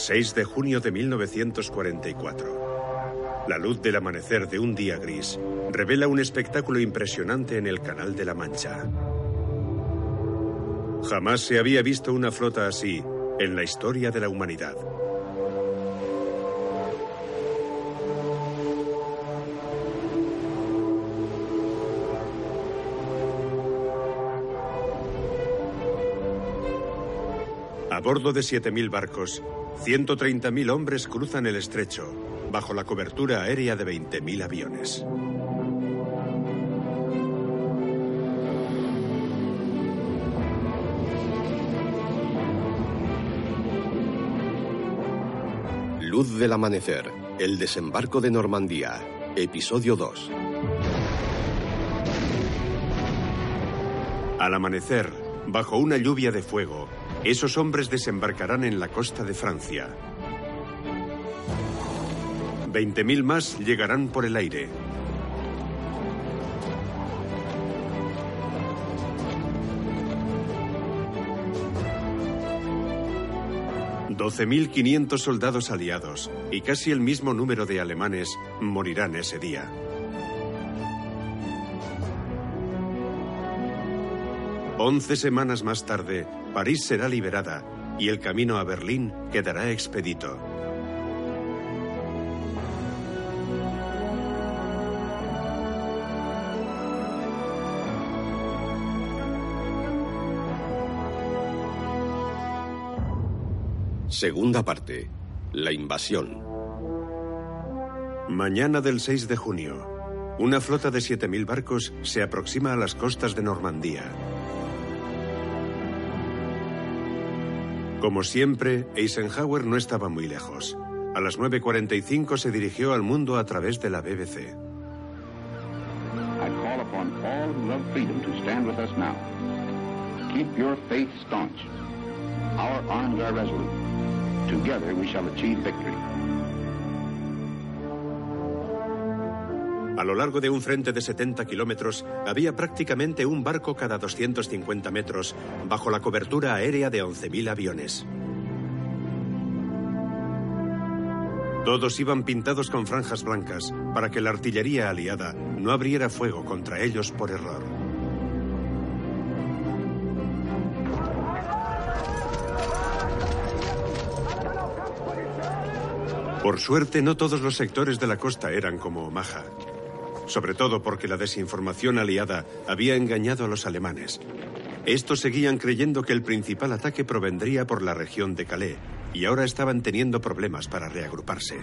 6 de junio de 1944. La luz del amanecer de un día gris revela un espectáculo impresionante en el Canal de la Mancha. Jamás se había visto una flota así en la historia de la humanidad. A bordo de 7.000 barcos, 130.000 hombres cruzan el estrecho, bajo la cobertura aérea de 20.000 aviones. Luz del amanecer, el desembarco de Normandía, episodio 2. Al amanecer, bajo una lluvia de fuego, esos hombres desembarcarán en la costa de Francia. 20.000 más llegarán por el aire. ...12.500 soldados aliados y casi el mismo número de alemanes morirán ese día. Once semanas más tarde, París será liberada y el camino a Berlín quedará expedito. Segunda parte. La invasión. Mañana del 6 de junio, una flota de 7.000 barcos se aproxima a las costas de Normandía. Como siempre, Eisenhower no estaba muy lejos. A las 9.45 se dirigió al mundo a través de la BBC. I call upon all who love freedom to stand with us now. Keep your faith staunch. Our arms are resolute. Together we shall achieve victory. A lo largo de un frente de 70 kilómetros había prácticamente un barco cada 250 metros bajo la cobertura aérea de 11.000 aviones. Todos iban pintados con franjas blancas para que la artillería aliada no abriera fuego contra ellos por error. Por suerte, no todos los sectores de la costa eran como Omaha sobre todo porque la desinformación aliada había engañado a los alemanes. Estos seguían creyendo que el principal ataque provendría por la región de Calais y ahora estaban teniendo problemas para reagruparse.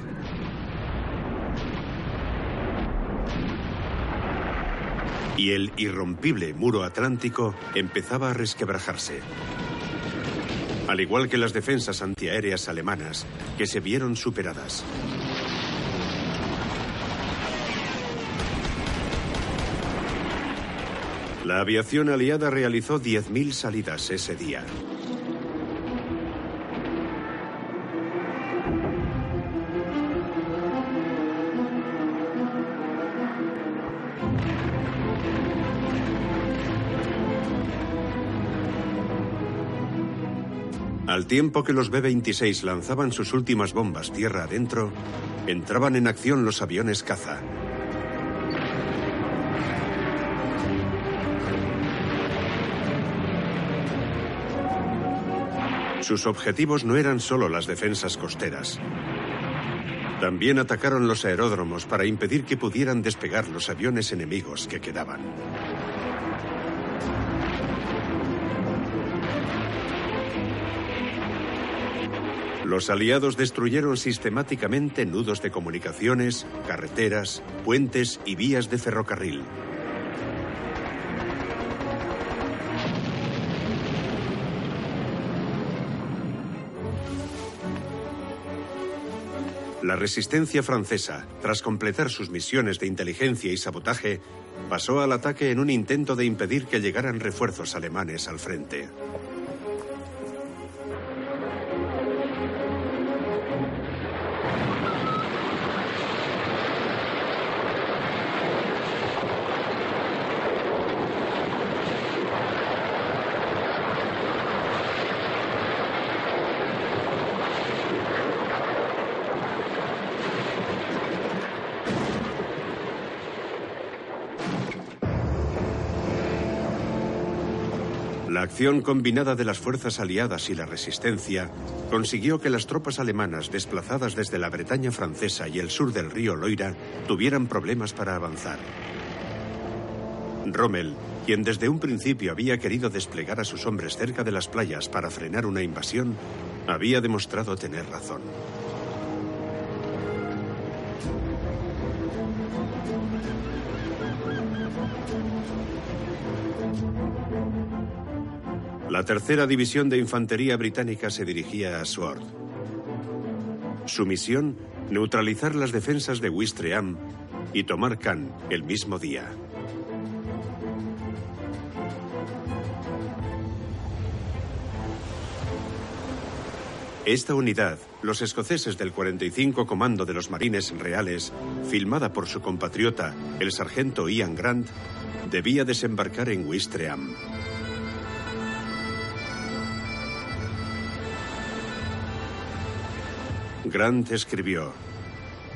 Y el irrompible muro atlántico empezaba a resquebrajarse. Al igual que las defensas antiaéreas alemanas, que se vieron superadas. La aviación aliada realizó 10.000 salidas ese día. Al tiempo que los B-26 lanzaban sus últimas bombas tierra adentro, entraban en acción los aviones caza. Sus objetivos no eran solo las defensas costeras. También atacaron los aeródromos para impedir que pudieran despegar los aviones enemigos que quedaban. Los aliados destruyeron sistemáticamente nudos de comunicaciones, carreteras, puentes y vías de ferrocarril. La resistencia francesa, tras completar sus misiones de inteligencia y sabotaje, pasó al ataque en un intento de impedir que llegaran refuerzos alemanes al frente. La acción combinada de las fuerzas aliadas y la resistencia consiguió que las tropas alemanas desplazadas desde la Bretaña francesa y el sur del río Loira tuvieran problemas para avanzar. Rommel, quien desde un principio había querido desplegar a sus hombres cerca de las playas para frenar una invasión, había demostrado tener razón. La tercera división de infantería británica se dirigía a Sword. Su misión, neutralizar las defensas de Ouistreham y tomar Cannes el mismo día. Esta unidad, los escoceses del 45 Comando de los Marines Reales, filmada por su compatriota, el sargento Ian Grant, debía desembarcar en Ouistreham. Grant escribió,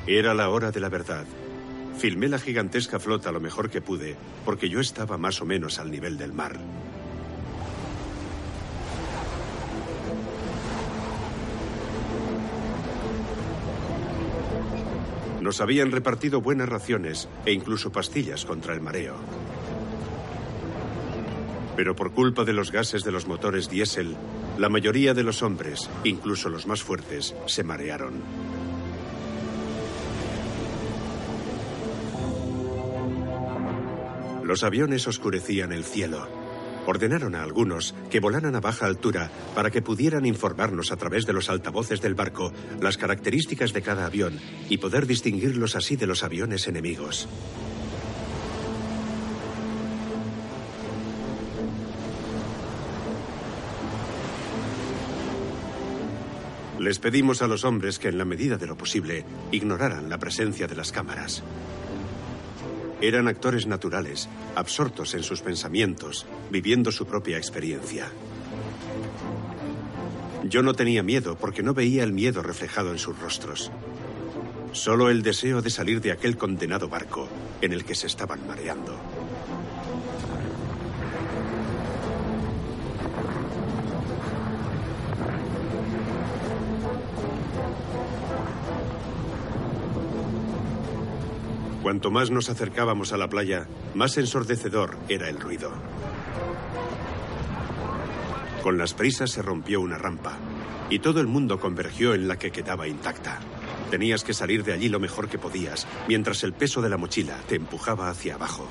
Era la hora de la verdad. Filmé la gigantesca flota lo mejor que pude, porque yo estaba más o menos al nivel del mar. Nos habían repartido buenas raciones e incluso pastillas contra el mareo. Pero por culpa de los gases de los motores diésel, la mayoría de los hombres, incluso los más fuertes, se marearon. Los aviones oscurecían el cielo. Ordenaron a algunos que volaran a baja altura para que pudieran informarnos a través de los altavoces del barco las características de cada avión y poder distinguirlos así de los aviones enemigos. Les pedimos a los hombres que en la medida de lo posible ignoraran la presencia de las cámaras. Eran actores naturales, absortos en sus pensamientos, viviendo su propia experiencia. Yo no tenía miedo porque no veía el miedo reflejado en sus rostros. Solo el deseo de salir de aquel condenado barco en el que se estaban mareando. Cuanto más nos acercábamos a la playa, más ensordecedor era el ruido. Con las prisas se rompió una rampa y todo el mundo convergió en la que quedaba intacta. Tenías que salir de allí lo mejor que podías, mientras el peso de la mochila te empujaba hacia abajo.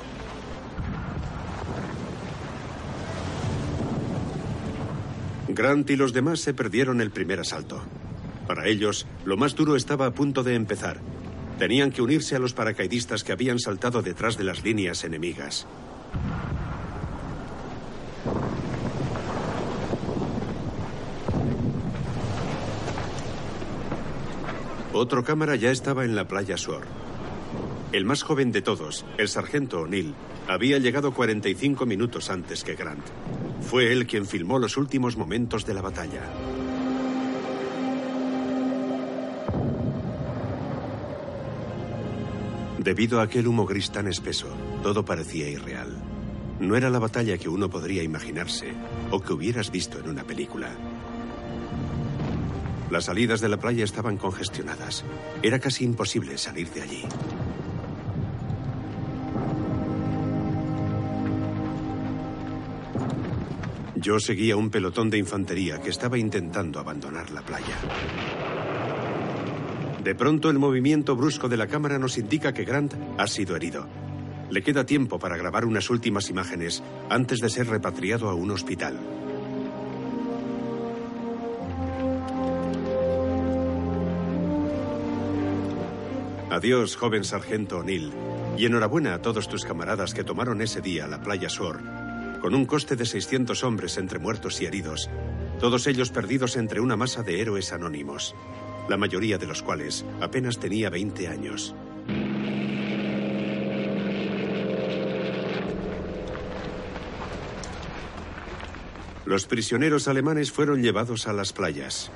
Grant y los demás se perdieron el primer asalto. Para ellos, lo más duro estaba a punto de empezar. Tenían que unirse a los paracaidistas que habían saltado detrás de las líneas enemigas. Otro cámara ya estaba en la playa Shore. El más joven de todos, el sargento O'Neill, había llegado 45 minutos antes que Grant. Fue él quien filmó los últimos momentos de la batalla. Debido a aquel humo gris tan espeso, todo parecía irreal. No era la batalla que uno podría imaginarse o que hubieras visto en una película. Las salidas de la playa estaban congestionadas. Era casi imposible salir de allí. Yo seguía un pelotón de infantería que estaba intentando abandonar la playa. De pronto el movimiento brusco de la cámara nos indica que Grant ha sido herido. Le queda tiempo para grabar unas últimas imágenes antes de ser repatriado a un hospital. Adiós, joven sargento O'Neill, y enhorabuena a todos tus camaradas que tomaron ese día la playa Shore, con un coste de 600 hombres entre muertos y heridos, todos ellos perdidos entre una masa de héroes anónimos la mayoría de los cuales apenas tenía 20 años. Los prisioneros alemanes fueron llevados a las playas.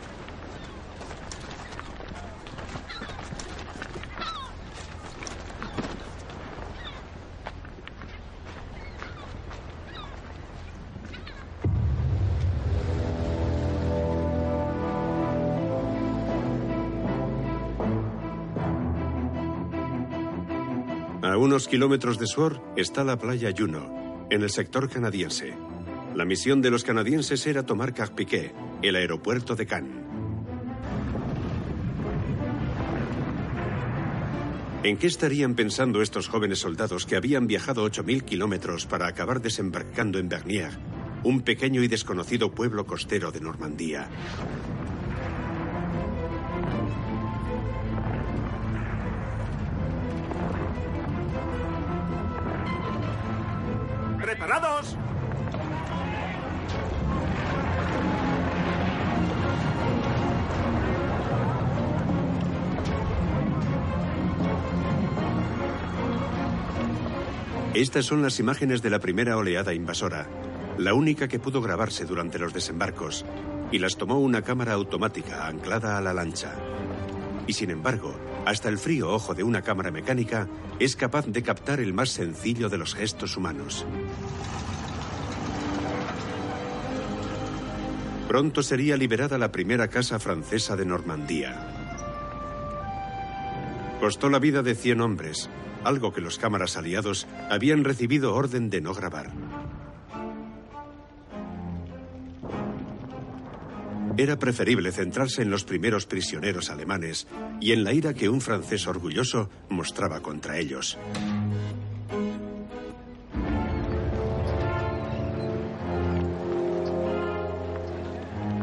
Unos kilómetros de Sword está la playa Juno, en el sector canadiense. La misión de los canadienses era tomar Carpiquet, el aeropuerto de Cannes. ¿En qué estarían pensando estos jóvenes soldados que habían viajado 8.000 kilómetros para acabar desembarcando en Bernier, un pequeño y desconocido pueblo costero de Normandía? Estas son las imágenes de la primera oleada invasora, la única que pudo grabarse durante los desembarcos, y las tomó una cámara automática anclada a la lancha. Y sin embargo, hasta el frío ojo de una cámara mecánica es capaz de captar el más sencillo de los gestos humanos. Pronto sería liberada la primera casa francesa de Normandía. Costó la vida de 100 hombres, algo que los cámaras aliados habían recibido orden de no grabar. Era preferible centrarse en los primeros prisioneros alemanes y en la ira que un francés orgulloso mostraba contra ellos.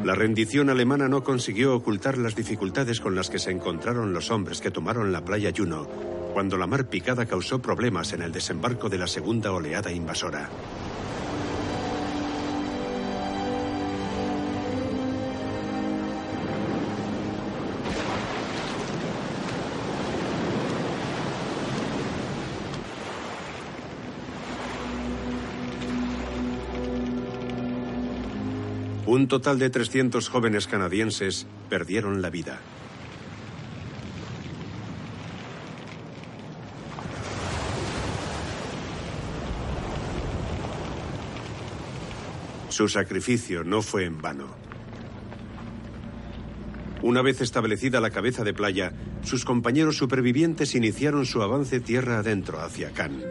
La rendición alemana no consiguió ocultar las dificultades con las que se encontraron los hombres que tomaron la playa Juno cuando la mar picada causó problemas en el desembarco de la segunda oleada invasora. Un total de 300 jóvenes canadienses perdieron la vida. Su sacrificio no fue en vano. Una vez establecida la cabeza de playa, sus compañeros supervivientes iniciaron su avance tierra adentro hacia Cannes.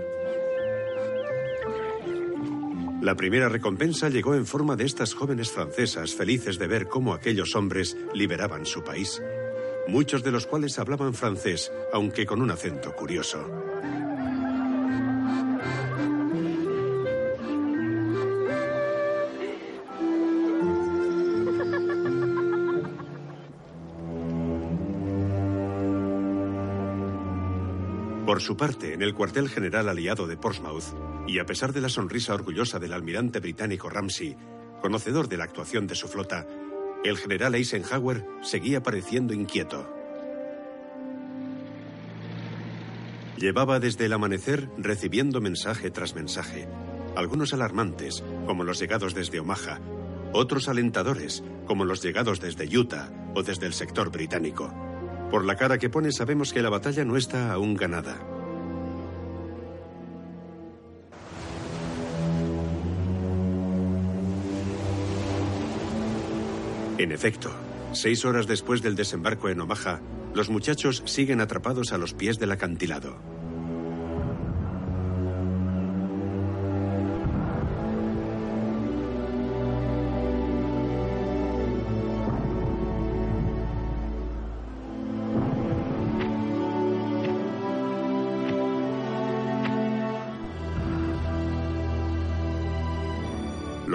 La primera recompensa llegó en forma de estas jóvenes francesas felices de ver cómo aquellos hombres liberaban su país, muchos de los cuales hablaban francés, aunque con un acento curioso. Su parte, en el cuartel general aliado de Portsmouth, y a pesar de la sonrisa orgullosa del almirante británico Ramsey, conocedor de la actuación de su flota, el general Eisenhower seguía pareciendo inquieto. Llevaba desde el amanecer recibiendo mensaje tras mensaje, algunos alarmantes, como los llegados desde Omaha, otros alentadores, como los llegados desde Utah o desde el sector británico. Por la cara que pone sabemos que la batalla no está aún ganada. En efecto, seis horas después del desembarco en Omaha, los muchachos siguen atrapados a los pies del acantilado.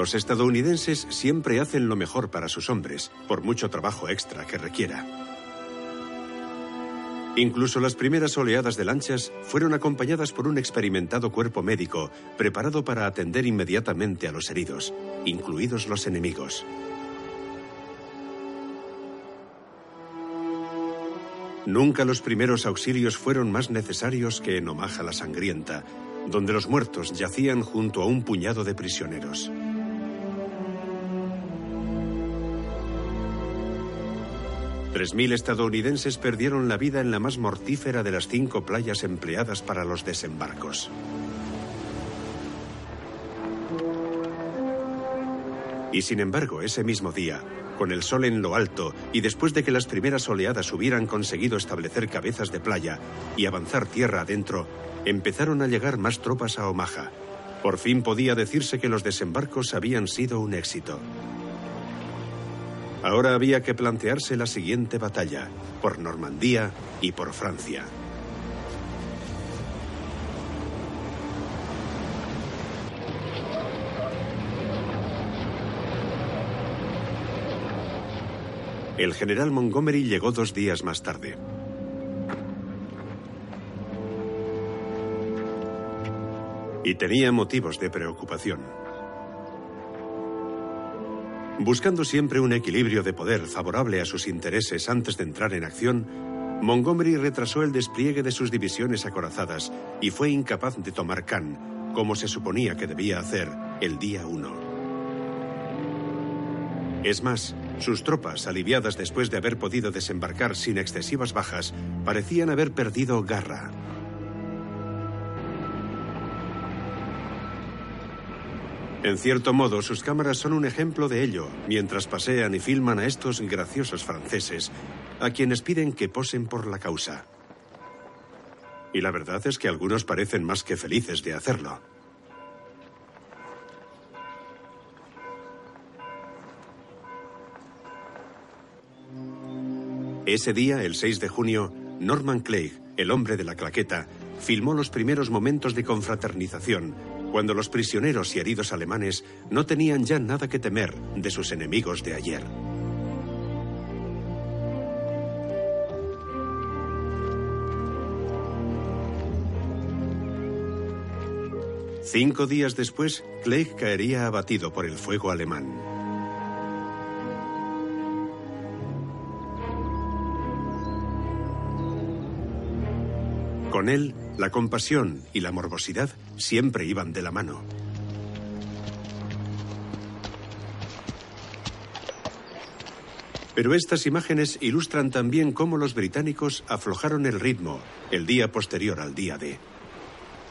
Los estadounidenses siempre hacen lo mejor para sus hombres, por mucho trabajo extra que requiera. Incluso las primeras oleadas de lanchas fueron acompañadas por un experimentado cuerpo médico preparado para atender inmediatamente a los heridos, incluidos los enemigos. Nunca los primeros auxilios fueron más necesarios que en Omaha la Sangrienta, donde los muertos yacían junto a un puñado de prisioneros. Tres mil estadounidenses perdieron la vida en la más mortífera de las cinco playas empleadas para los desembarcos. Y sin embargo, ese mismo día, con el sol en lo alto y después de que las primeras oleadas hubieran conseguido establecer cabezas de playa y avanzar tierra adentro, empezaron a llegar más tropas a Omaha. Por fin podía decirse que los desembarcos habían sido un éxito. Ahora había que plantearse la siguiente batalla, por Normandía y por Francia. El general Montgomery llegó dos días más tarde. Y tenía motivos de preocupación. Buscando siempre un equilibrio de poder favorable a sus intereses antes de entrar en acción, Montgomery retrasó el despliegue de sus divisiones acorazadas y fue incapaz de tomar Cannes, como se suponía que debía hacer, el día 1. Es más, sus tropas, aliviadas después de haber podido desembarcar sin excesivas bajas, parecían haber perdido garra. En cierto modo, sus cámaras son un ejemplo de ello, mientras pasean y filman a estos graciosos franceses, a quienes piden que posen por la causa. Y la verdad es que algunos parecen más que felices de hacerlo. Ese día, el 6 de junio, Norman Clegg, el hombre de la claqueta, filmó los primeros momentos de confraternización, cuando los prisioneros y heridos alemanes no tenían ya nada que temer de sus enemigos de ayer. Cinco días después, Clegg caería abatido por el fuego alemán. Con él, la compasión y la morbosidad siempre iban de la mano. Pero estas imágenes ilustran también cómo los británicos aflojaron el ritmo el día posterior al día D.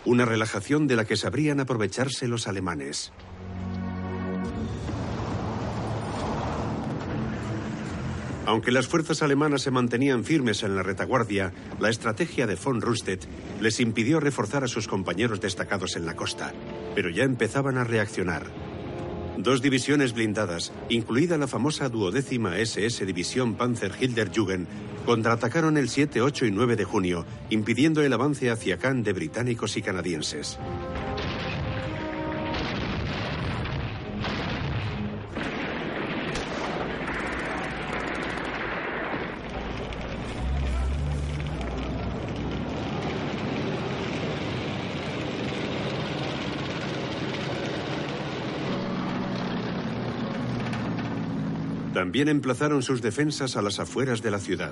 Una relajación de la que sabrían aprovecharse los alemanes. Aunque las fuerzas alemanas se mantenían firmes en la retaguardia, la estrategia de von Rundstedt les impidió reforzar a sus compañeros destacados en la costa, pero ya empezaban a reaccionar. Dos divisiones blindadas, incluida la famosa duodécima SS División Panzer Hilderjugend, contraatacaron el 7, 8 y 9 de junio, impidiendo el avance hacia Cannes de británicos y canadienses. También emplazaron sus defensas a las afueras de la ciudad.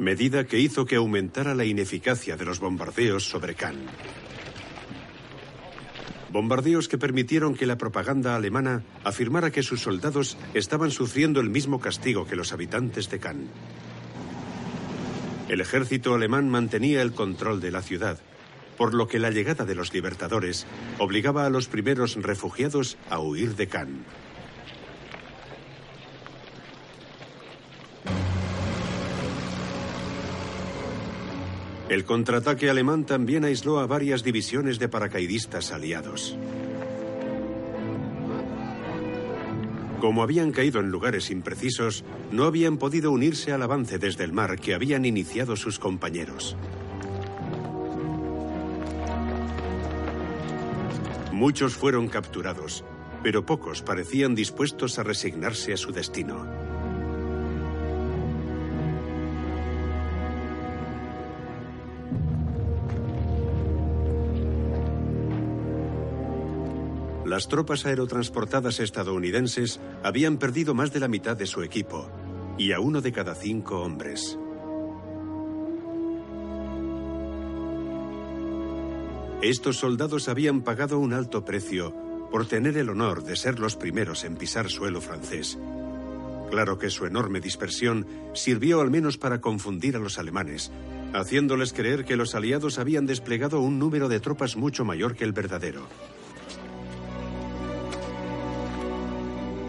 medida que hizo que aumentara la ineficacia de los bombardeos sobre Cannes. Bombardeos que permitieron que la propaganda alemana afirmara que sus soldados estaban sufriendo el mismo castigo que los habitantes de Cannes. El ejército alemán mantenía el control de la ciudad, por lo que la llegada de los libertadores obligaba a los primeros refugiados a huir de Cannes. El contraataque alemán también aisló a varias divisiones de paracaidistas aliados. Como habían caído en lugares imprecisos, no habían podido unirse al avance desde el mar que habían iniciado sus compañeros. Muchos fueron capturados, pero pocos parecían dispuestos a resignarse a su destino. Las tropas aerotransportadas estadounidenses habían perdido más de la mitad de su equipo y a uno de cada cinco hombres. Estos soldados habían pagado un alto precio por tener el honor de ser los primeros en pisar suelo francés. claro que su enorme dispersión sirvió al menos para confundir a los alemanes, haciéndoles creer que los aliados habían desplegado un número de tropas mucho mayor que el verdadero.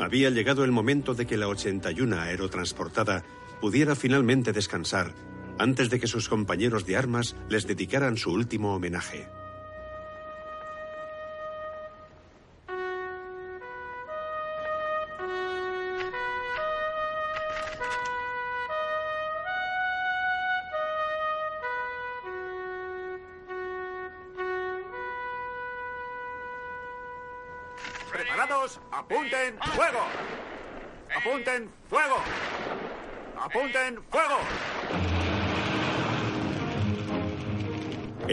Había llegado el momento de que la 81 aerotransportada pudiera finalmente descansar antes de que sus compañeros de armas les dedicaran su último homenaje.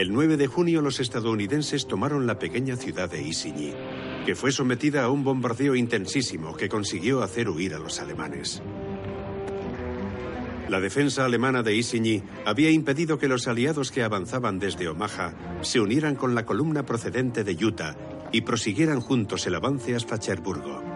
El 9 de junio los estadounidenses tomaron la pequeña ciudad de Isigny, que fue sometida a un bombardeo intensísimo que consiguió hacer huir a los alemanes. La defensa alemana de Isigny había impedido que los aliados que avanzaban desde Omaha se unieran con la columna procedente de Utah y prosiguieran juntos el avance hasta Cherburgo.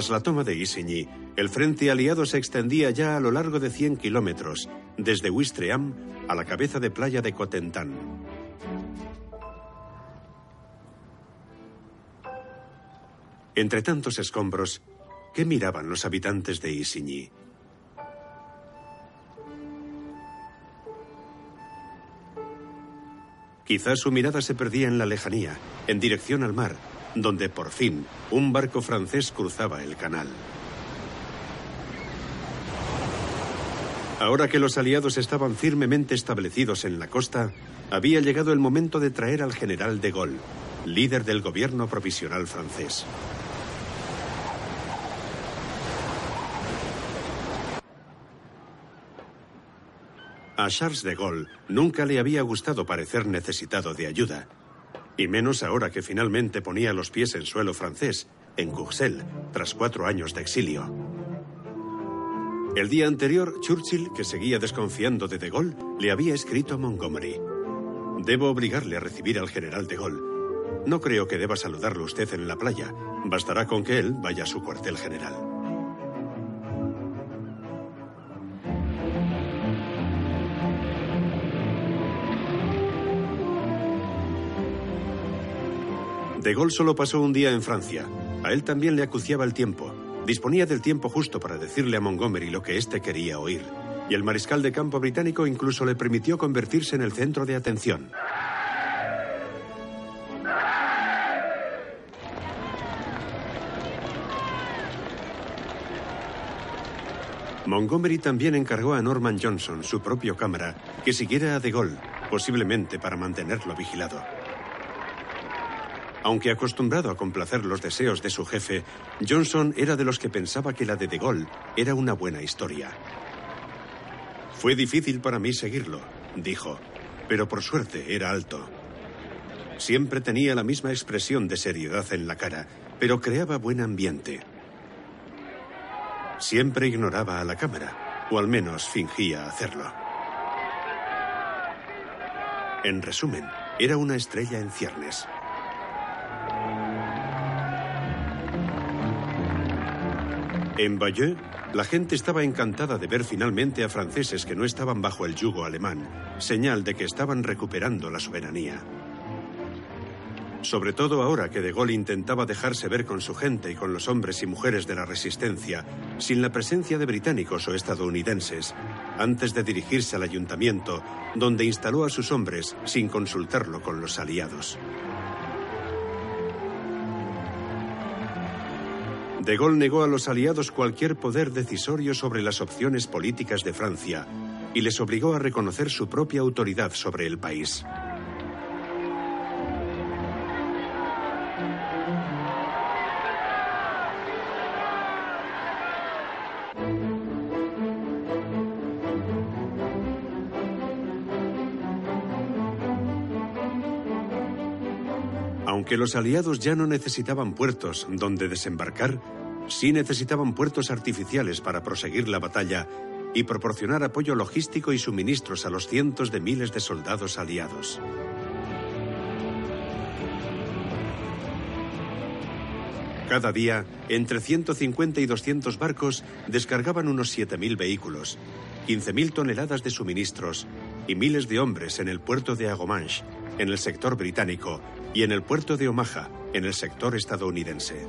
Tras la toma de Isigny, el frente aliado se extendía ya a lo largo de 100 kilómetros, desde Ouistreham a la cabeza de playa de Cotentin. Entre tantos escombros, ¿qué miraban los habitantes de Isigny? Quizás su mirada se perdía en la lejanía, en dirección al mar, donde por fin un barco francés cruzaba el canal. Ahora que los aliados estaban firmemente establecidos en la costa, había llegado el momento de traer al general de Gaulle, líder del gobierno provisional francés. A Charles de Gaulle nunca le había gustado parecer necesitado de ayuda, y menos ahora que finalmente ponía los pies en suelo francés, en Courcelles, tras cuatro años de exilio. El día anterior, Churchill, que seguía desconfiando de De Gaulle, le había escrito a Montgomery. Debo obligarle a recibir al general De Gaulle. No creo que deba saludarlo usted en la playa. Bastará con que él vaya a su cuartel general. De Gaulle solo pasó un día en Francia. A él también le acuciaba el tiempo. Disponía del tiempo justo para decirle a Montgomery lo que éste quería oír. Y el mariscal de campo británico incluso le permitió convertirse en el centro de atención. Montgomery también encargó a Norman Johnson, su propio cámara, que siguiera a De Gaulle, posiblemente para mantenerlo vigilado. Aunque acostumbrado a complacer los deseos de su jefe, Johnson era de los que pensaba que la de De Gaulle era una buena historia. Fue difícil para mí seguirlo, dijo, pero por suerte era alto. Siempre tenía la misma expresión de seriedad en la cara, pero creaba buen ambiente. Siempre ignoraba a la cámara, o al menos fingía hacerlo. En resumen, era una estrella en ciernes. En Bayeux, la gente estaba encantada de ver finalmente a franceses que no estaban bajo el yugo alemán, señal de que estaban recuperando la soberanía. Sobre todo ahora que De Gaulle intentaba dejarse ver con su gente y con los hombres y mujeres de la resistencia, sin la presencia de británicos o estadounidenses, antes de dirigirse al ayuntamiento, donde instaló a sus hombres sin consultarlo con los aliados. De Gaulle negó a los aliados cualquier poder decisorio sobre las opciones políticas de Francia y les obligó a reconocer su propia autoridad sobre el país. Aunque los aliados ya no necesitaban puertos donde desembarcar, sí necesitaban puertos artificiales para proseguir la batalla y proporcionar apoyo logístico y suministros a los cientos de miles de soldados aliados. Cada día, entre 150 y 200 barcos descargaban unos 7.000 vehículos, 15.000 toneladas de suministros y miles de hombres en el puerto de Agomanche, en el sector británico, y en el puerto de Omaha, en el sector estadounidense.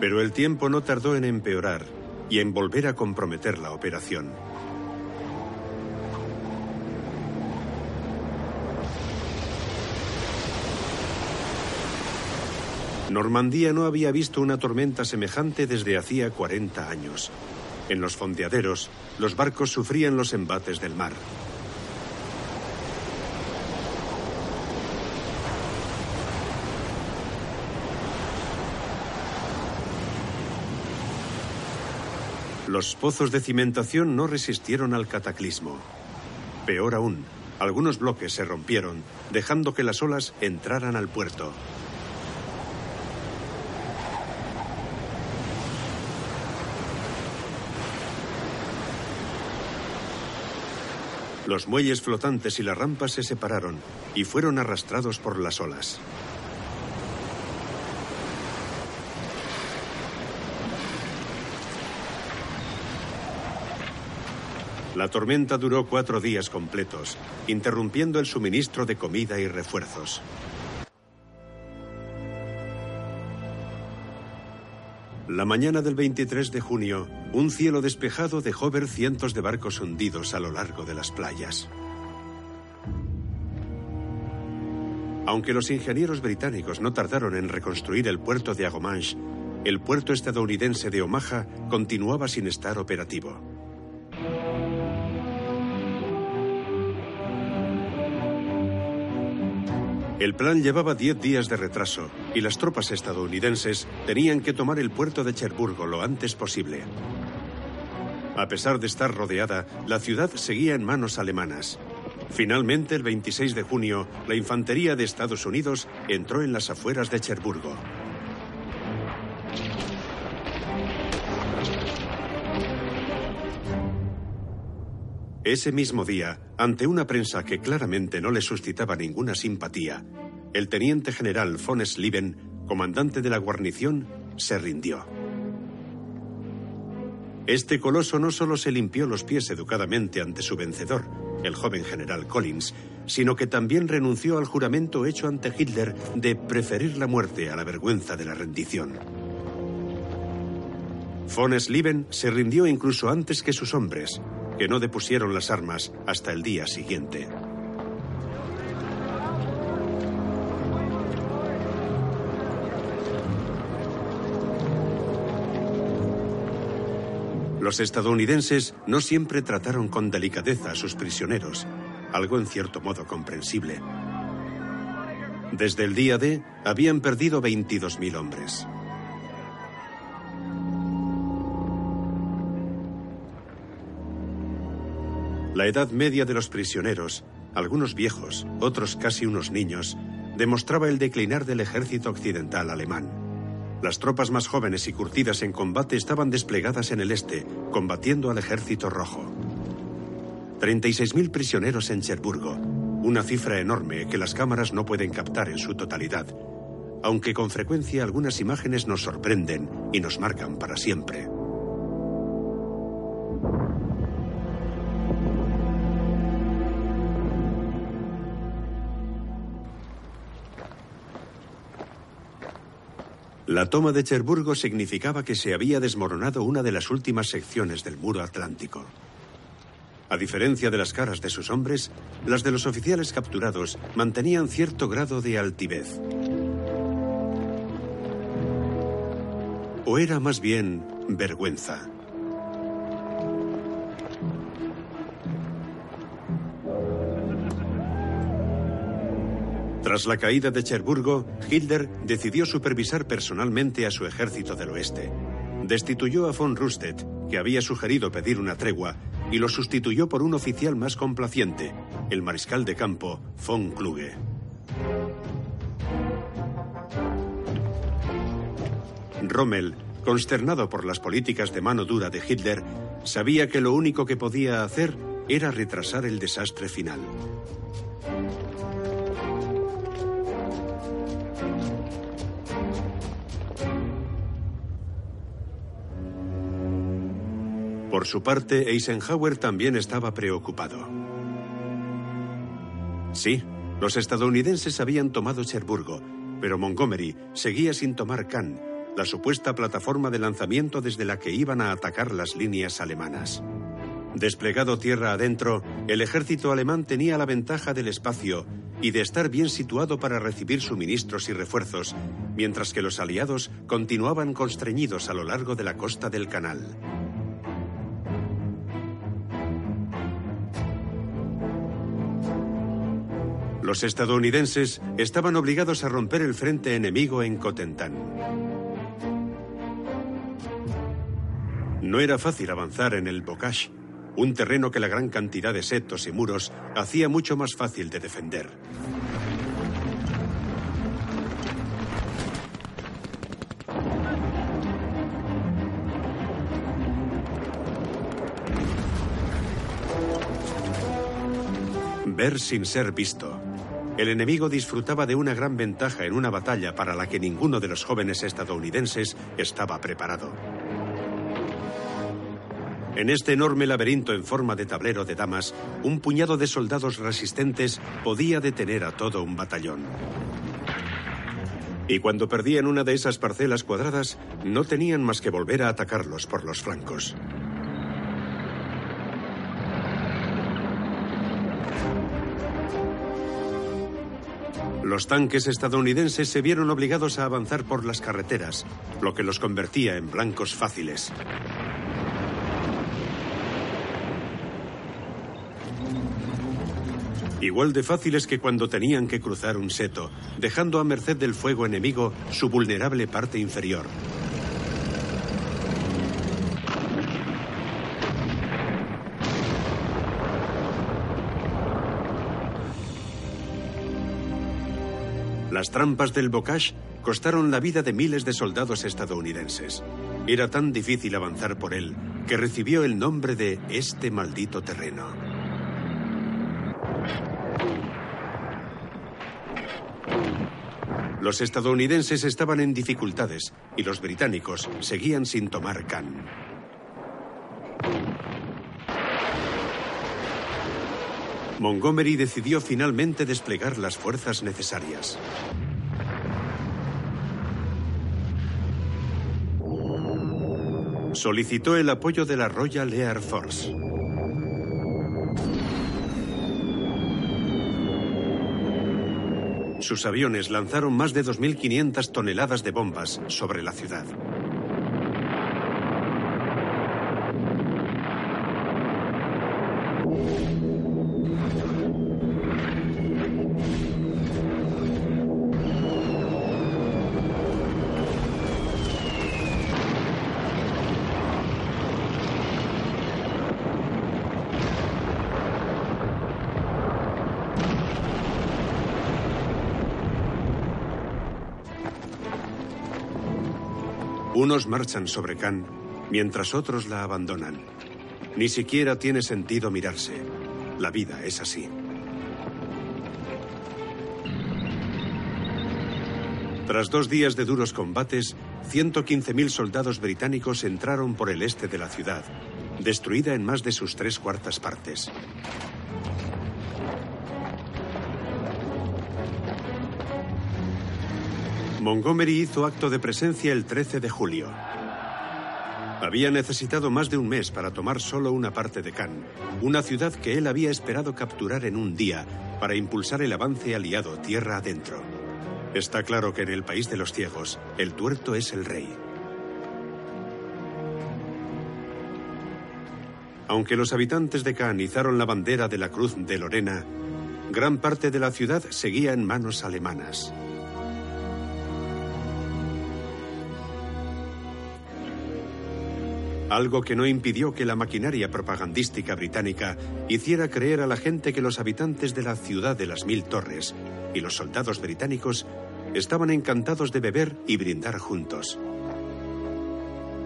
Pero el tiempo no tardó en empeorar y en volver a comprometer la operación. Normandía no había visto una tormenta semejante desde hacía 40 años. En los fondeaderos, los barcos sufrían los embates del mar. Los pozos de cimentación no resistieron al cataclismo. Peor aún, algunos bloques se rompieron, dejando que las olas entraran al puerto. Los muelles flotantes y las rampas se separaron y fueron arrastrados por las olas. La tormenta duró cuatro días completos, interrumpiendo el suministro de comida y refuerzos. La mañana del 23 de junio, un cielo despejado dejó ver cientos de barcos hundidos a lo largo de las playas. Aunque los ingenieros británicos no tardaron en reconstruir el puerto de Agomanche, el puerto estadounidense de Omaha continuaba sin estar operativo. El plan llevaba 10 días de retraso y las tropas estadounidenses tenían que tomar el puerto de Cherburgo lo antes posible. A pesar de estar rodeada, la ciudad seguía en manos alemanas. Finalmente, el 26 de junio, la infantería de Estados Unidos entró en las afueras de Cherburgo. Ese mismo día, ante una prensa que claramente no le suscitaba ninguna simpatía, el teniente general von Slieben, comandante de la guarnición, se rindió. Este coloso no solo se limpió los pies educadamente ante su vencedor, el joven general Collins, sino que también renunció al juramento hecho ante Hitler de preferir la muerte a la vergüenza de la rendición. Von Slieben se rindió incluso antes que sus hombres, que no depusieron las armas hasta el día siguiente. Los estadounidenses no siempre trataron con delicadeza a sus prisioneros, algo en cierto modo comprensible. Desde el día D habían perdido 22.000 hombres. La edad media de los prisioneros, algunos viejos, otros casi unos niños, demostraba el declinar del ejército occidental alemán. Las tropas más jóvenes y curtidas en combate estaban desplegadas en el este, combatiendo al ejército rojo. 36.000 prisioneros en Cherburgo, una cifra enorme que las cámaras no pueden captar en su totalidad, aunque con frecuencia algunas imágenes nos sorprenden y nos marcan para siempre. La toma de Cherburgo significaba que se había desmoronado una de las últimas secciones del muro atlántico. A diferencia de las caras de sus hombres, las de los oficiales capturados mantenían cierto grado de altivez. O era más bien vergüenza. Tras la caída de Cherburgo, Hitler decidió supervisar personalmente a su ejército del oeste. Destituyó a von Rundstedt, que había sugerido pedir una tregua, y lo sustituyó por un oficial más complaciente, el mariscal de campo von Kluge. Rommel, consternado por las políticas de mano dura de Hitler, sabía que lo único que podía hacer era retrasar el desastre final. Por su parte, Eisenhower también estaba preocupado. Sí, los estadounidenses habían tomado Cherburgo, pero Montgomery seguía sin tomar Cannes, la supuesta plataforma de lanzamiento desde la que iban a atacar las líneas alemanas. Desplegado tierra adentro, el ejército alemán tenía la ventaja del espacio y de estar bien situado para recibir suministros y refuerzos, mientras que los aliados continuaban constreñidos a lo largo de la costa del canal. Los estadounidenses estaban obligados a romper el frente enemigo en Cotentin. No era fácil avanzar en el Bocage, un terreno que la gran cantidad de setos y muros hacía mucho más fácil de defender. Ver sin ser visto. El enemigo disfrutaba de una gran ventaja en una batalla para la que ninguno de los jóvenes estadounidenses estaba preparado. En este enorme laberinto en forma de tablero de damas, un puñado de soldados resistentes podía detener a todo un batallón. Y cuando perdían una de esas parcelas cuadradas, no tenían más que volver a atacarlos por los flancos. Los tanques estadounidenses se vieron obligados a avanzar por las carreteras, lo que los convertía en blancos fáciles. Igual de fáciles que cuando tenían que cruzar un seto, dejando a merced del fuego enemigo su vulnerable parte inferior. Las trampas del Bocage costaron la vida de miles de soldados estadounidenses. Era tan difícil avanzar por él que recibió el nombre de este maldito terreno. Los estadounidenses estaban en dificultades y los británicos seguían sin tomar Cannes. Montgomery decidió finalmente desplegar las fuerzas necesarias. Solicitó el apoyo de la Royal Air Force. Sus aviones lanzaron más de 2.500 toneladas de bombas sobre la ciudad. Unos marchan sobre Cannes, mientras otros la abandonan. Ni siquiera tiene sentido mirarse. La vida es así. Tras dos días de duros combates, 115.000 soldados británicos entraron por el este de la ciudad, destruida en más de sus tres cuartas partes. Montgomery hizo acto de presencia el 13 de julio. Había necesitado más de un mes para tomar solo una parte de Cannes, una ciudad que él había esperado capturar en un día para impulsar el avance aliado tierra adentro. Está claro que en el país de los ciegos, el tuerto es el rey. Aunque los habitantes de Cannes izaron la bandera de la Cruz de Lorena, gran parte de la ciudad seguía en manos alemanas. Algo que no impidió que la maquinaria propagandística británica hiciera creer a la gente que los habitantes de la ciudad de las mil torres y los soldados británicos estaban encantados de beber y brindar juntos.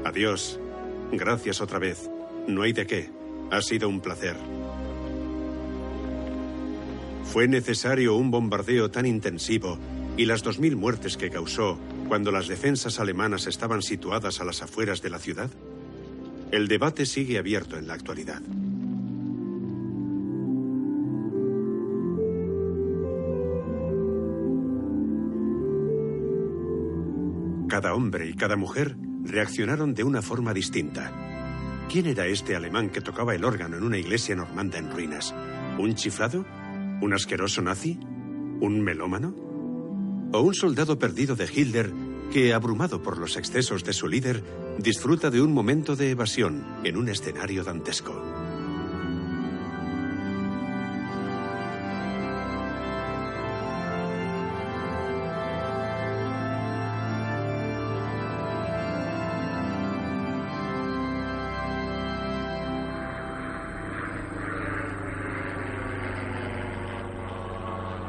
Adiós. Gracias otra vez. No hay de qué. Ha sido un placer. Fue necesario un bombardeo tan intensivo y las 2.000 muertes que causó cuando las defensas alemanas estaban situadas a las afueras de la ciudad? El debate sigue abierto en la actualidad. Cada hombre y cada mujer reaccionaron de una forma distinta. ¿Quién era este alemán que tocaba el órgano en una iglesia normanda en ruinas? ¿Un chiflado? ¿Un asqueroso nazi? ¿Un melómano? ¿O un soldado perdido de Hitler que, abrumado por los excesos de su líder, disfruta de un momento de evasión en un escenario dantesco?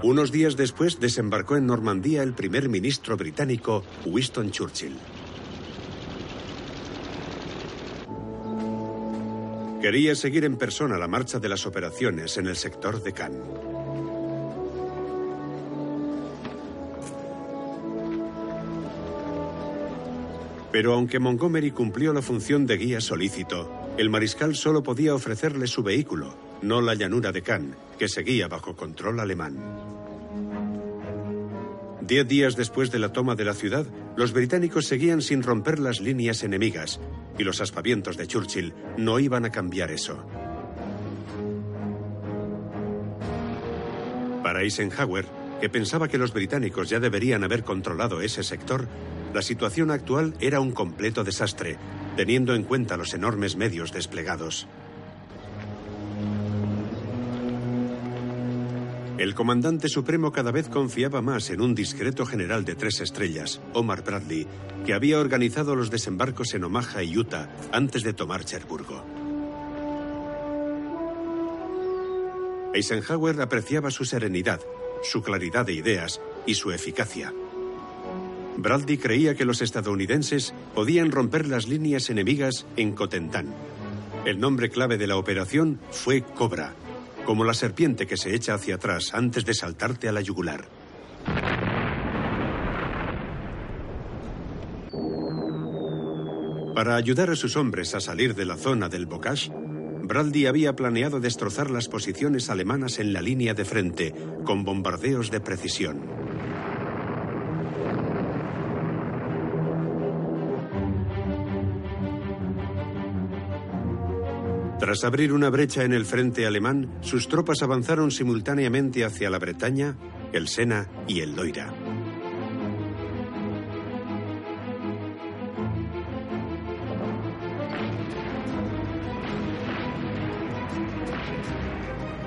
Unos días después desembarcó en Normandía el primer ministro británico Winston Churchill. Quería seguir en persona la marcha de las operaciones en el sector de Cannes. Pero aunque Montgomery cumplió la función de guía solícito, el mariscal solo podía ofrecerle su vehículo, no la llanura de Cannes, que seguía bajo control alemán. Diez días después de la toma de la ciudad, los británicos seguían sin romper las líneas enemigas, y los aspavientos de Churchill no iban a cambiar eso. Para Eisenhower, que pensaba que los británicos ya deberían haber controlado ese sector, la situación actual era un completo desastre, teniendo en cuenta los enormes medios desplegados. El comandante supremo cada vez confiaba más en un discreto general de tres estrellas, Omar Bradley, que había organizado los desembarcos en Omaha y Utah antes de tomar Cherburgo. Eisenhower apreciaba su serenidad, su claridad de ideas y su eficacia. Bradley creía que los estadounidenses podían romper las líneas enemigas en Cotentán. El nombre clave de la operación fue Cobra, como la serpiente que se echa hacia atrás antes de saltarte a la yugular. Para ayudar a sus hombres a salir de la zona del Bocage, Bradley había planeado destrozar las posiciones alemanas en la línea de frente con bombardeos de precisión. Tras abrir una brecha en el frente alemán, sus tropas avanzaron simultáneamente hacia la Bretaña, el Sena y el Loira.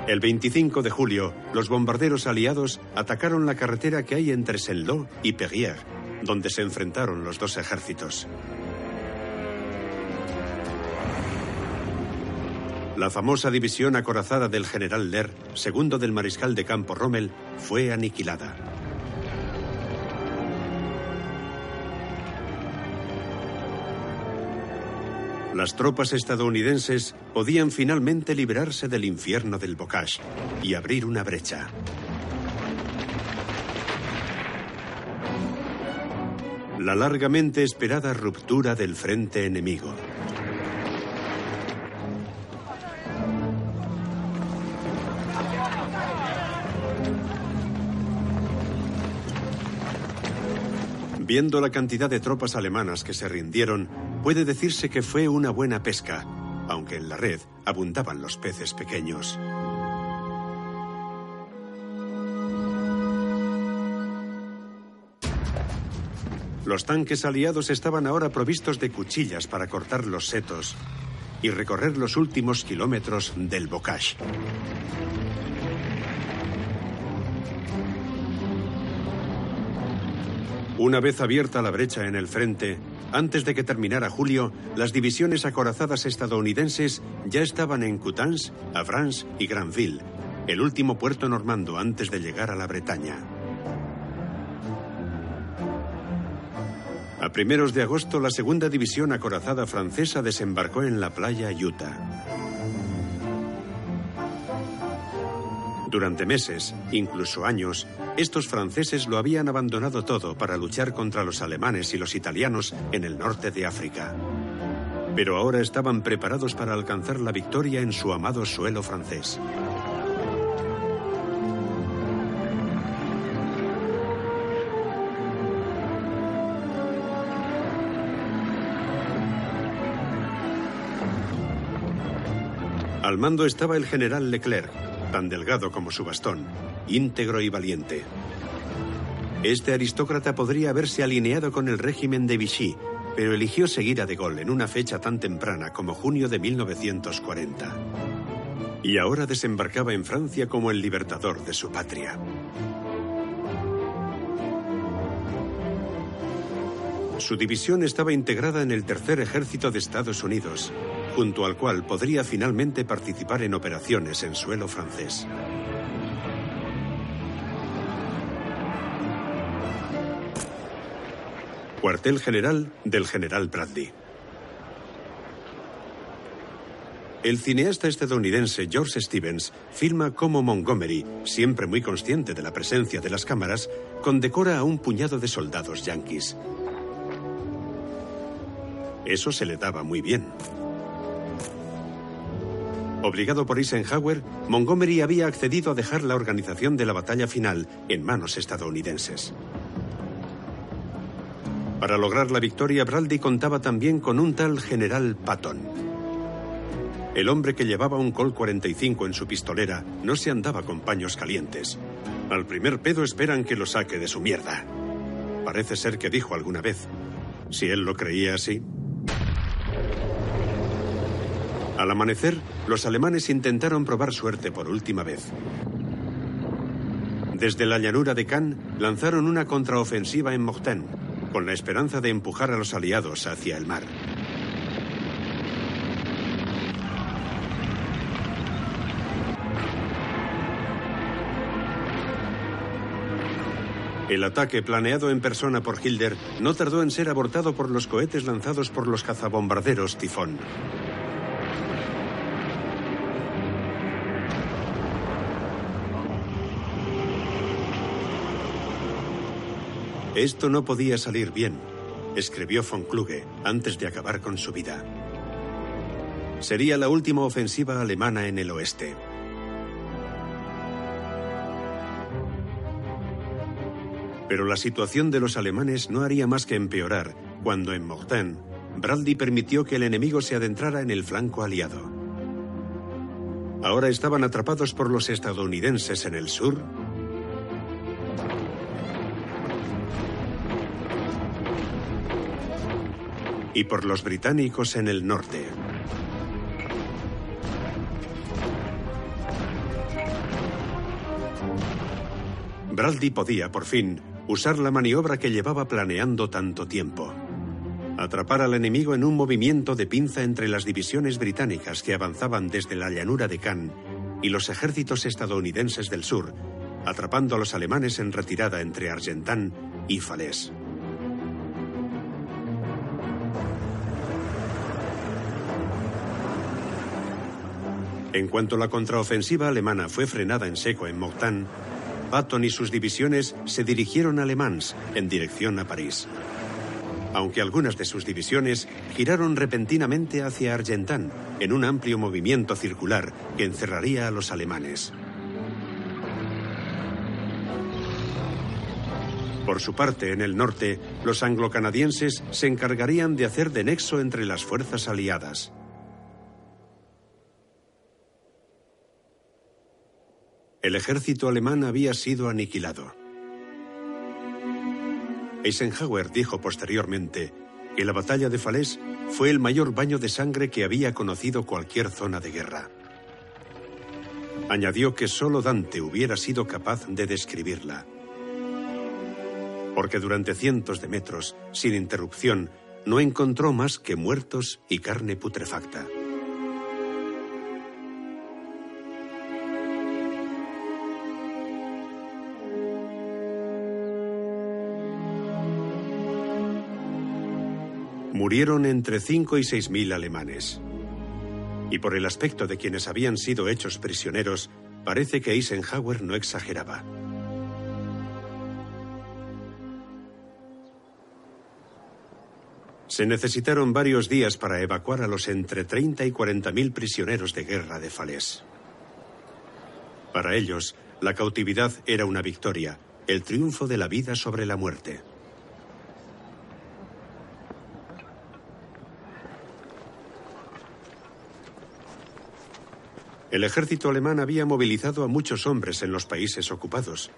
El 25 de julio, los bombarderos aliados atacaron la carretera que hay entre Seldon y Perrières, donde se enfrentaron los dos ejércitos. La famosa división acorazada del general Ler, segundo del mariscal de campo Rommel, fue aniquilada. Las tropas estadounidenses podían finalmente librarse del infierno del Bocage y abrir una brecha. La largamente esperada ruptura del frente enemigo. Viendo la cantidad de tropas alemanas que se rindieron, puede decirse que fue una buena pesca, aunque en la red abundaban los peces pequeños. Los tanques aliados estaban ahora provistos de cuchillas para cortar los setos y recorrer los últimos kilómetros del Bocage. Una vez abierta la brecha en el frente, Antes de que terminara julio, las divisiones acorazadas estadounidenses ya estaban en Coutances, Avranches y Granville, el último puerto normando antes de llegar a la Bretaña. A primeros de agosto, la segunda división acorazada francesa desembarcó en la playa Utah. Durante meses, incluso años, estos franceses lo habían abandonado todo para luchar contra los alemanes y los italianos en el norte de África. Pero ahora estaban preparados para alcanzar la victoria en su amado suelo francés. Al mando estaba el general Leclerc, tan delgado como su bastón, íntegro y valiente. Este aristócrata podría haberse alineado con el régimen de Vichy, pero eligió seguir a De Gaulle en una fecha tan temprana como junio de 1940. Y ahora desembarcaba en Francia como el libertador de su patria. Su división estaba integrada en el Tercer Ejército de Estados Unidos, junto al cual podría finalmente participar en operaciones en suelo francés. Cuartel General del General Bradley. El cineasta estadounidense George Stevens filma cómo Montgomery, siempre muy consciente de la presencia de las cámaras, condecora a un puñado de soldados yanquis. Eso se le daba muy bien. Obligado por Eisenhower, Montgomery había accedido a dejar la organización de la batalla final en manos estadounidenses. Para lograr la victoria, Bradley contaba también con un tal general Patton. El hombre que llevaba un Colt 45 en su pistolera no se andaba con paños calientes. Al primer pedo esperan que lo saque de su mierda. Parece ser que dijo alguna vez. Si él lo creía así. Al amanecer, los alemanes intentaron probar suerte por última vez. Desde la llanura de Cannes lanzaron una contraofensiva en Mortain, con la esperanza de empujar a los aliados hacia el mar. El ataque planeado en persona por Hilder no tardó en ser abortado por los cohetes lanzados por los cazabombarderos Tifón. Esto no podía salir bien, escribió von Kluge antes de acabar con su vida. Sería la última ofensiva alemana en el oeste. Pero la situación de los alemanes no haría más que empeorar cuando en Mortain, Bradley permitió que el enemigo se adentrara en el flanco aliado. Ahora estaban atrapados por los estadounidenses en el sur y por los británicos en el norte. Bradley podía, por fin, usar la maniobra que llevaba planeando tanto tiempo. Atrapar al enemigo en un movimiento de pinza entre las divisiones británicas que avanzaban desde la llanura de Cannes y los ejércitos estadounidenses del sur, atrapando a los alemanes en retirada entre Argentan y Falaise. En cuanto la contraofensiva alemana fue frenada en seco en Mortain, Patton y sus divisiones se dirigieron a Le Mans, en dirección a París. Aunque algunas de sus divisiones giraron repentinamente hacia Argentan, en un amplio movimiento circular que encerraría a los alemanes. Por su parte, en el norte, los anglo-canadienses se encargarían de hacer de nexo entre las fuerzas aliadas. El ejército alemán había sido aniquilado. Eisenhower dijo posteriormente que la batalla de Falaise fue el mayor baño de sangre que había conocido cualquier zona de guerra. Añadió que solo Dante hubiera sido capaz de describirla. Porque durante cientos de metros, sin interrupción, no encontró más que muertos y carne putrefacta. Murieron entre 5 y 6 mil alemanes. Y por el aspecto de quienes habían sido hechos prisioneros, parece que Eisenhower no exageraba. Se necesitaron varios días para evacuar a los entre 30 y 40 mil prisioneros de guerra de Falaise. Para ellos, la cautividad era una victoria, el triunfo de la vida sobre la muerte. El ejército alemán había movilizado a muchos hombres en los países ocupados,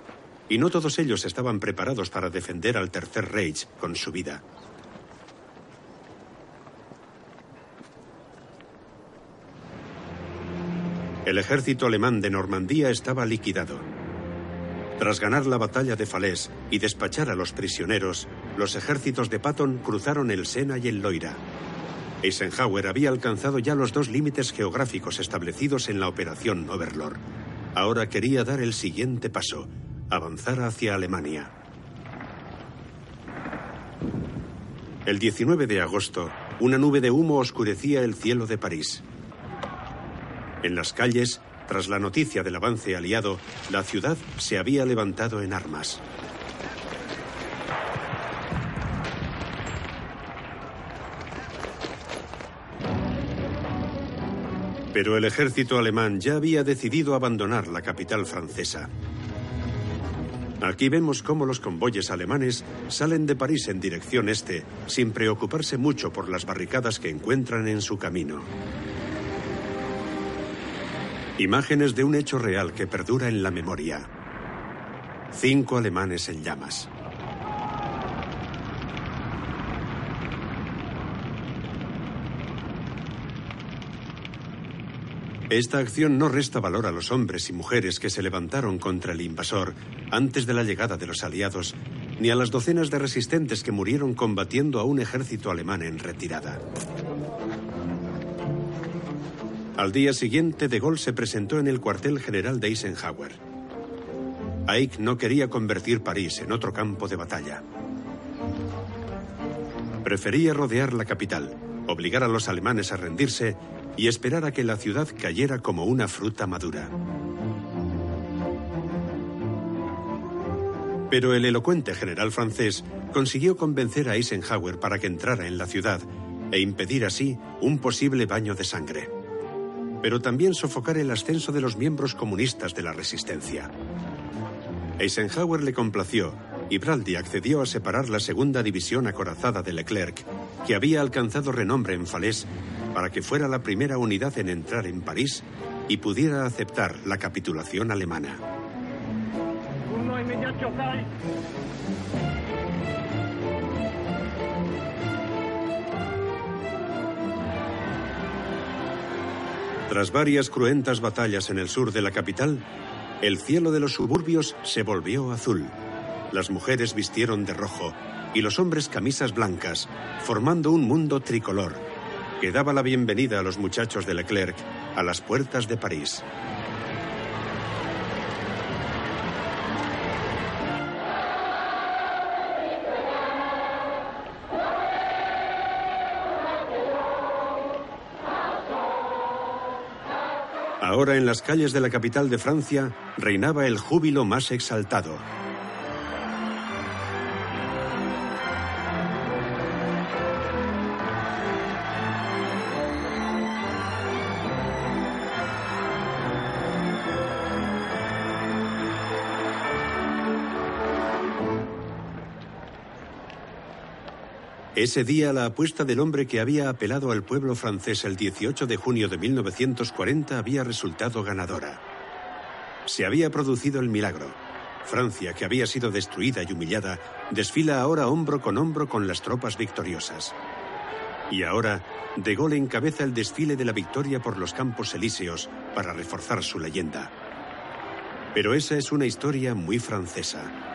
y no todos ellos estaban preparados para defender al Tercer Reich con su vida. El ejército alemán de Normandía estaba liquidado. Tras ganar la batalla de Falaise y despachar a los prisioneros, los ejércitos de Patton cruzaron el Sena y el Loira. Eisenhower había alcanzado ya los dos límites geográficos establecidos en la operación Overlord. Ahora quería dar el siguiente paso, avanzar hacia Alemania. El 19 de agosto, una nube de humo oscurecía el cielo de París. En las calles, tras la noticia del avance aliado, la ciudad se había levantado en armas. Pero el ejército alemán ya había decidido abandonar la capital francesa. Aquí vemos cómo los convoyes alemanes salen de París en dirección este, sin preocuparse mucho por las barricadas que encuentran en su camino. Imágenes de un hecho real que perdura en la memoria. Cinco alemanes en llamas. Esta acción no resta valor a los hombres y mujeres que se levantaron contra el invasor antes de la llegada de los aliados, ni a las docenas de resistentes que murieron combatiendo a un ejército alemán en retirada. Al día siguiente, De Gaulle se presentó en el cuartel general de Eisenhower. Ike no quería convertir París en otro campo de batalla. Prefería rodear la capital, obligar a los alemanes a rendirse y esperar a que la ciudad cayera como una fruta madura. Pero el elocuente general francés consiguió convencer a Eisenhower para que entrara en la ciudad e impedir así un posible baño de sangre pero también sofocar el ascenso de los miembros comunistas de la resistencia. Eisenhower le complació y Braldi accedió a separar la segunda división acorazada de Leclerc, que había alcanzado renombre en Falaise, para que fuera la primera unidad en entrar en París y pudiera aceptar la capitulación alemana. Tras varias cruentas batallas en el sur de la capital, el cielo de los suburbios se volvió azul. Las mujeres vistieron de rojo y los hombres camisas blancas, formando un mundo tricolor que daba la bienvenida a los muchachos de Leclerc a las puertas de París. Ahora en las calles de la capital de Francia reinaba el júbilo más exaltado. Ese día la apuesta del hombre que había apelado al pueblo francés el 18 de junio de 1940 había resultado ganadora. Se había producido el milagro. Francia, que había sido destruida y humillada, desfila ahora hombro con hombro con las tropas victoriosas. Y ahora, De Gaulle encabeza el desfile de la victoria por los campos elíseos para reforzar su leyenda. Pero esa es una historia muy francesa.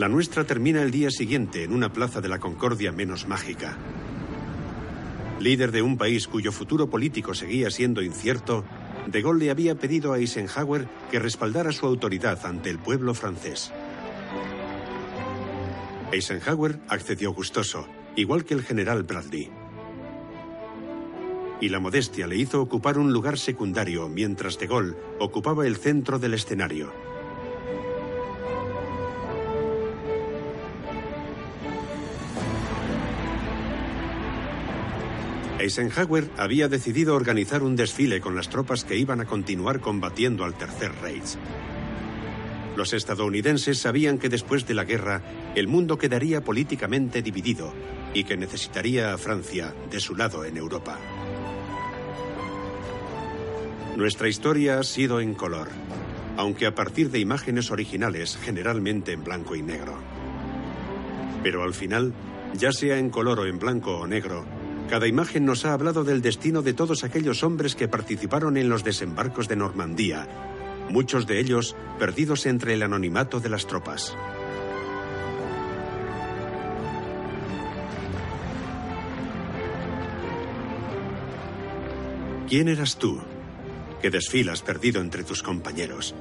La nuestra termina el día siguiente en una plaza de la Concordia menos mágica. Líder de un país cuyo futuro político seguía siendo incierto, De Gaulle le había pedido a Eisenhower que respaldara su autoridad ante el pueblo francés. Eisenhower accedió gustoso, igual que el general Bradley. Y la modestia le hizo ocupar un lugar secundario mientras De Gaulle ocupaba el centro del escenario. Eisenhower había decidido organizar un desfile con las tropas que iban a continuar combatiendo al Tercer Reich. Los estadounidenses sabían que después de la guerra el mundo quedaría políticamente dividido y que necesitaría a Francia de su lado en Europa. Nuestra historia ha sido en color, aunque a partir de imágenes originales generalmente en blanco y negro. Pero al final, ya sea en color o en blanco o negro, cada imagen nos ha hablado del destino de todos aquellos hombres que participaron en los desembarcos de Normandía, muchos de ellos perdidos entre el anonimato de las tropas. ¿Quién eras tú, que desfilas perdido entre tus compañeros?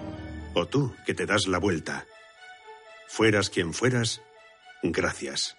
¿O tú, que te das la vuelta? Fueras quien fueras, gracias.